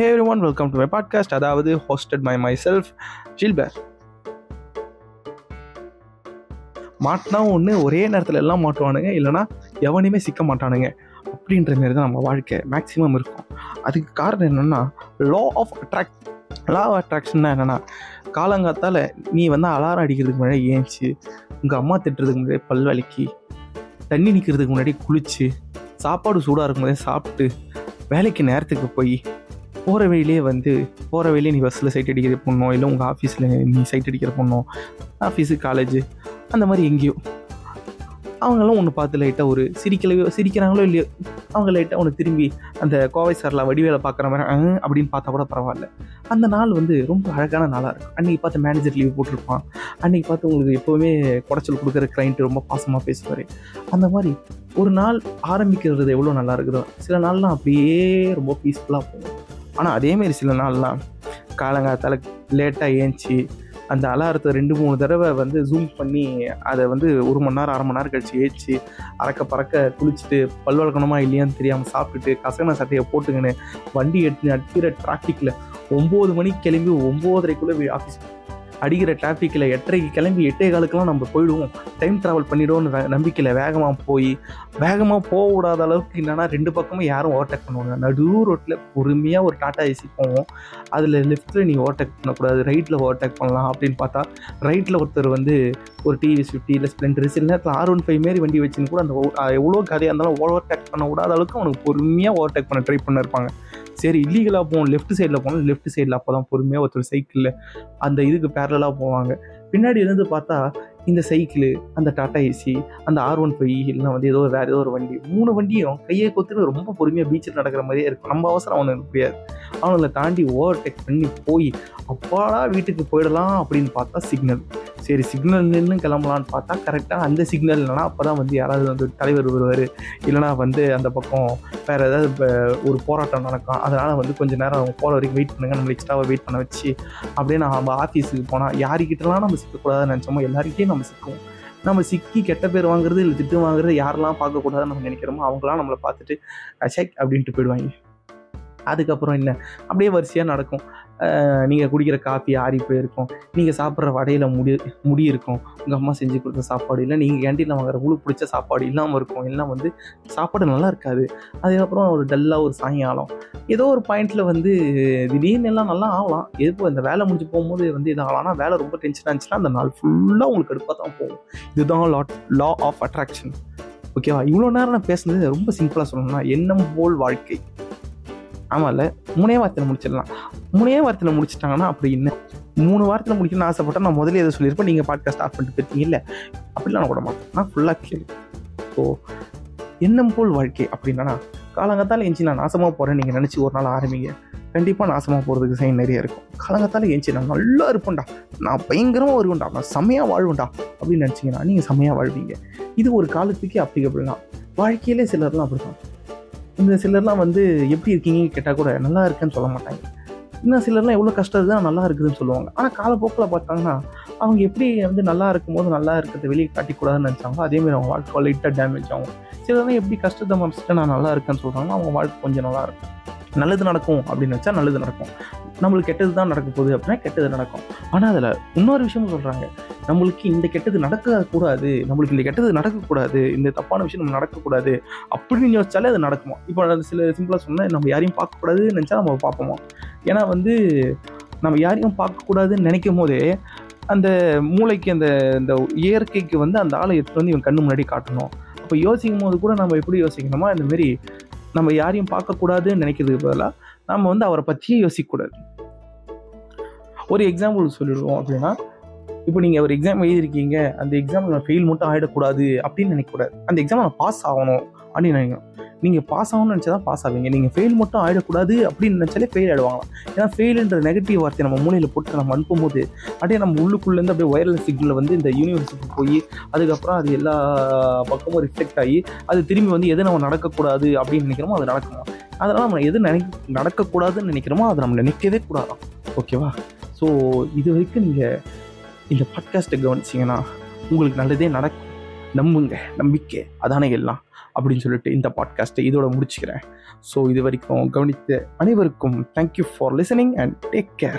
Hey everyone welcome to my podcast அதாவது hosted by myself ஜில்பர். மாட்டினா ஒன்று ஒரே நேரத்தில் எல்லாம் மாட்டுவானுங்க. இல்லைனா எவனையுமே சிக்க மாட்டானுங்க. அப்படின்ற மாரி தான் நம்ம வாழ்க்கை. மேக்ஸிமம் இருக்கும். அதுக்கு காரணம் என்னென்னா law of attract law of அட்ராக்ஷன்னா என்னென்னா காலங்காத்தால் நீ வந்து அலாரம் அடிக்கிறதுக்கு முன்னாடி ஏஞ்சி உங்கள் அம்மா திட்டுறதுக்கு முன்னாடி பல் வலிக்கி தண்ணி நிற்கிறதுக்கு முன்னாடி குளித்து சாப்பாடு சூடாக இருக்கும்போதே சாப்பிட்டு வேலைக்கு நேரத்துக்கு போய் போகிற வழியிலே வந்து போகிற வழியிலே நீ பஸ்ஸில் சைட் அடிக்கிற பொண்ணோ இல்லை உங்கள் ஆஃபீஸில் நீ சைட் அடிக்கிற பொண்ணோ ஆஃபீஸு காலேஜு அந்த மாதிரி எங்கேயோ. அவங்களாம் ஒன்று பார்த்து லைட்டாக ஒரு சிரிக்கலையோ சிரிக்கிறாங்களோ இல்லையோ அவங்க லைட்டாக ஒன்று திரும்பி அந்த கோவை சாரில் வடிவேலை பார்க்குற மாதிரி அப்படின்னு பார்த்தா கூட பரவாயில்ல. அந்த நாள் வந்து ரொம்ப அழகான நாளாக இருக்கும். அன்றைக்கி பார்த்து மேனேஜர் லீவ் போட்டிருப்பான். அன்றைக்கி பார்த்து உங்களுக்கு எப்போவுமே குடைச்சல் கொடுக்குற கிளைண்ட்டு ரொம்ப பாசமாக பேசுவார். அந்த மாதிரி ஒரு நாள் ஆரம்பிக்கிறது எவ்வளோ நல்லா இருக்குதோ சில நாள்லாம் அப்படியே ரொம்ப பீஸ்ஃபுல்லாக போகும். ஆனால் அதேமாரி சில நாள்லாம் காலங்காலத்தால் லேட்டாக ஏஞ்சி அந்த அலாரத்தை ரெண்டு மூணு தடவை வந்து ஜூம் பண்ணி அதை வந்து ஒரு மணி நேரம் அரை மணி நேரம் கழிச்சு ஏற்றி அறக்க பறக்க குளிச்சுட்டு பல் வளர்க்கணுமா இல்லையான்னு தெரியாமல் சாப்பிட்டுட்டு கசகன சட்டையை போட்டுக்கின்னு வண்டி எடுத்து அடிக்கிற டிராஃபிக்கில் ஒம்பது மணிக்கு கிளம்பி ஒம்போதரைக்குள்ளே ஆஃபீஸ் அடிக்கிற டிராஃபிக்கில் எட்டரைக்கு கிளம்பி எட்டே காலுக்கெல்லாம் நம்ம போயிடுவோம். டைம் ட்ராவல் பண்ணிடுவோம்னு நம்பிக்கையில் வேகமாக போய் வேகமாக போக விடாத அளவுக்கு என்னென்னா ரெண்டு பக்கமும் யாரும் ஓவர்டேக் பண்ணுவாங்க. நடு ரோட்டில் பொறுமையாக ஒரு டாட்டா ஏசி போவோம். அதில் லெஃப்ட்டில் நீங்கள் ஓவர்டேக் பண்ணக்கூடாது ரைட்டில் ஓவர்டேக் பண்ணலாம் அப்படின்னு பார்த்தா ரைட்டில் ஒருத்தர் வந்து ஒரு டிவிஎஸ் ஃபிஃப்டி இல்லை ஸ்ப்ளெண்டர் சில நேரத்தில் ஆர் ஒன் ஃபைவ் மாரி வண்டி வச்சுன்னு கூட அந்த எவ்வளோ கதையாக இருந்தாலும் ஓவர்டேக் பண்ண விடாத அளவுக்கு அவனுக்கு பொறுமையாக ஓவர்டேக் பண்ண ட்ரை பண்ணிருப்பாங்க. சரி இல்லீகலாக போகணும். லெஃப்ட் சைடில் போனோம் லெஃப்ட் சைடில் அப்போ தான் பொறுமையாக ஒருத்தர் சைக்கிளில் அந்த இதுக்கு பேரலாக போவாங்க. பின்னாடி இருந்து பார்த்தா இந்த சைக்கிள் அந்த டாட்டா ஏசி அந்த ஆர் ஒன் ஃபைவ் இல்லைன்னா வந்து ஏதோ வேறு ஏதோ ஒரு வண்டி மூணு வண்டியும் கையை கொத்துட்டு ரொம்ப பொறுமையாக பீச்சில் நடக்கிற மாதிரியே இருக்கும். நம்ம அவசரம் அவனுக்கு முடியாது அவனுங்களை தாண்டி ஓவர்டேக் பண்ணி போய் அப்பாடா வீட்டுக்கு போயிடலாம் அப்படின்னு பார்த்தா சிக்னல் சரி சிக்னல் நின்று கிளம்பலான்னு பார்த்தா கரெக்டாக அந்த சிக்னல் இல்லைனா அப்போ தான் வந்து யாராவது வந்து தலைவர் வருவார். இல்லைனா வந்து அந்த பக்கம் வேறு ஏதாவது இப்போ ஒரு போராட்டம் நடக்கும். அதனால் வந்து கொஞ்சம் நேரம் அவங்க போகிற வரைக்கும் வெயிட் பண்ணுங்க. நம்ம எக்ஸ்ட்ராவாக வெயிட் பண்ண வச்சு அப்படியே நம்ம ஆஃபீஸுக்கு போனால் யாருக்கிட்டலாம் நம்ம சிக்கக்கூடாதுன்னு நினச்சோமோ? எல்லாருக்கிட்டையும் நம்ம சிக்குவோம். நம்ம சிக்கி கெட்ட பேர் வாங்குறது இல்லை திட்டு வாங்குறது யாரெல்லாம் பார்க்கக்கூடாதுன்னு நம்ம நினைக்கிறோமோ அவங்களாம் நம்மளை பார்த்துட்டு அசைக் அப்படின்ட்டு போயிடுவாங்க. அதுக்கப்புறம் என்ன? அப்படியே வரிசையாக நடக்கும். நீங்கள் குடிக்கிற காஃபி ஆறி போயிருக்கும். நீங்கள் சாப்பிட்ற வடையில் முடி முடி இருக்கும். உங்கள் அம்மா செஞ்சு கொடுத்த சாப்பாடு இல்லை நீங்கள் கேண்டீனில் வாங்குற உங்களுக்கு பிடிச்ச சாப்பாடு இல்லாமல் இருக்கும். எல்லாம் வந்து சாப்பாடு நல்லா இருக்காது. அதுக்கப்புறம் ஒரு டல்லாக ஒரு சாயங்காலம். ஏதோ ஒரு பாயிண்ட்டில் வந்து திடீர்னு எல்லாம் நல்லா ஆகலாம். எதுப்போ இந்த வேலை முடிஞ்சு போகும்போது வந்து இது ஆகலாம். ஆனால் வேலை ரொம்ப டென்ஷனாக இருந்துச்சுன்னா அந்த நாள் ஃபுல்லாக உங்களுக்கு அடுப்பாக தான் போகும். இதுதான் லாட் லா ஆஃப் அட்ராக்ஷன் ஓகேவா இவ்வளோ நேரம் நான் பேசுனது ரொம்ப சிம்பிளாக சொல்லணும்னா எண்ணம் போல் வாழ்க்கை. ஆமாம்ல மூணே வாரத்தில் முடிச்சிடலாம். மூணே வாரத்தில் முடிச்சிட்டாங்கன்னா அப்படி என்ன? மூணு வாரத்தில் முடிக்கணும்னு ஆசைப்பட்டா நான் முதல்ல எதை சொல்லியிருப்பேன்? நீங்கள் பாட்காஸ்ட் ஸ்டார்ட் பண்ணிட்டு போயிருக்கீங்க இல்லை? அப்படிலாம் நான் கூட மாட்டேன். நான் ஃபுல்லாக கேள்வி ஸோ எண்ணம் போல் வாழ்க்கை அப்படின்னா காலங்கத்தால் எஞ்சி நான் நாசமாக போகிறேன்னு நீங்கள் நினச்சி ஒரு நாள் ஆரம்பிங்க. கண்டிப்பாக நாசமாக போகிறதுக்கு சைன் நிறைய இருக்கும். காலங்கத்தால் எஞ்சி நான் நல்லா இருப்பேன்டா. நான் பயங்கரமாக வருவேன்டா. நான் செமையாக வாழ்வேன்டா அப்படின்னு நினச்சிங்கன்னா நீங்கள் செமையாக வாழ்வீங்க. இது ஒரு காலத்துக்கு அப்ளிகபிள் தான். வாழ்க்கையிலே சிலர்லாம் அப்படி தான் இந்த சிலர்லாம் வந்து எப்படி இருக்கீங்கன்னு கேட்டால் கூட நல்லா இருக்கேன்னு சொல்ல மாட்டாங்க. இன்னும் சிலர்லாம் எவ்வளோ கஷ்டம் தான் நல்லா இருக்குதுன்னு சொல்லுவாங்க. ஆனால் காலப்போக்கில் பார்த்தாங்கன்னா அவங்க எப்படி வந்து நல்லா இருக்கும்போது நல்லா இருக்கிறத வெளியே காட்டிக்கூடாதுன்னு நினச்சாங்களோ அதேமாதிரி அவங்க வாழ்க்கை லைட்டாக டேமேஜ் ஆகும். சிலர்லாம் எப்படி கஷ்டத்தை மறைச்சிட்டு நான் நல்லா இருக்கேன்னு சொல்கிறாங்களோ அவங்க வாழ்க்கை கொஞ்சம் நல்லா இருக்கும். நல்லது நடக்கும் அப்படின்னு வச்சா நல்லது நடக்கும். நம்மளுக்கு கெட்டது தான் நடக்க போகுது அப்படின்னா கெட்டது நடக்கும். ஆனால் அதில் இன்னொரு விஷயமும் சொல்கிறாங்க நம்மளுக்கு இந்த கெட்டது நடக்கக்கூடாது நம்மளுக்கு இந்த கெட்டது நடக்கக்கூடாது இந்த தப்பான விஷயம் நம்ம நடக்கக்கூடாது அப்படின்னு யோசிச்சாலே அது நடக்குமா? இப்போ சில சிம்பிளாக சொன்னால் நம்ம யாரையும் பார்க்கக்கூடாதுன்னு நினச்சா நம்ம பார்ப்போமா? ஏன்னா வந்து நம்ம யாரையும் பார்க்கக்கூடாதுன்னு நினைக்கும் போதே அந்த மூளைக்கு அந்த இந்த இயற்கைக்கு வந்து அந்த ஆளை எடுத்து வந்து இவன் கண்ணு முன்னாடி காட்டணும். அப்போ யோசிக்கும் போது கூட நம்ம எப்படி யோசிக்கணுமா இந்த மாதிரி நம்ம யாரையும் பார்க்கக்கூடாதுன்னு நினைக்கிறதுக்கு பதிலாக நம்ம வந்து அவரை பற்றியே யோசிக்கக்கூடாது. ஒரு எக்ஸாம்பிள் சொல்லிடுவோம் அப்படின்னா இப்போ நீங்கள் ஒரு எக்ஸாம் எழுதிருக்கீங்க அந்த எக்ஸாமில் நான் ஃபெயில் மட்டும் ஆகிடக்கூடாது அப்படின்னு நினைக்கக்கூடாது அந்த எக்ஸாம் நான் பாஸ் ஆகணும் அப்படின்னு நினைக்கணும். நீங்கள் பாஸ் ஆகணும்னு நினச்சா தான் பாஸ் ஆவீங்க. நீங்கள் ஃபெயில் மட்டும் ஆகிடக்கூடாது அப்படின்னு நினச்சாலே ஃபெயில் ஆகிடுவாங்களாம் ஏன்னா ஃபெயிலுன்ற நெகட்டிவ் வார்த்தை நம்ம மூலையில் போட்டு நம்ம அனுப்பும்போது அப்படியே நம்ம உள்ளுக்குள்ளேருந்து அப்படியே ஒயர்லெஸ் சிக்னலில் வந்து இந்த யூனிவர்சிட்டி போய் அதுக்கப்புறம் அது எல்லா பக்கமும் ரிஃப்ளெக்ட் ஆகி அது திரும்பி வந்து எது நம்ம நடக்கக்கூடாது அப்படின்னு நினைக்கிறோமோ அது நடக்குமா அதனால் நம்ம எது நினை நடக்கக்கூடாதுன்னு நினைக்கிறோமோ அதை நம்ம நினைக்கவே கூடாதான் ஓகேவா? ஸோ இது வரைக்கும் நீங்கள் இந்த பாட்காஸ்ட்டை கவனிச்சிங்கன்னா உங்களுக்கு நல்லதே நடக்கும். நம்புங்க நம்பிக்கை அதானே எல்லாம் அப்படின்னு சொல்லிட்டு இந்த பாட்காஸ்ட்டை இதோட முடிச்சுக்கிறேன். ஸோ இது வரைக்கும் கவனித்த அனைவருக்கும் thank you for listening and take care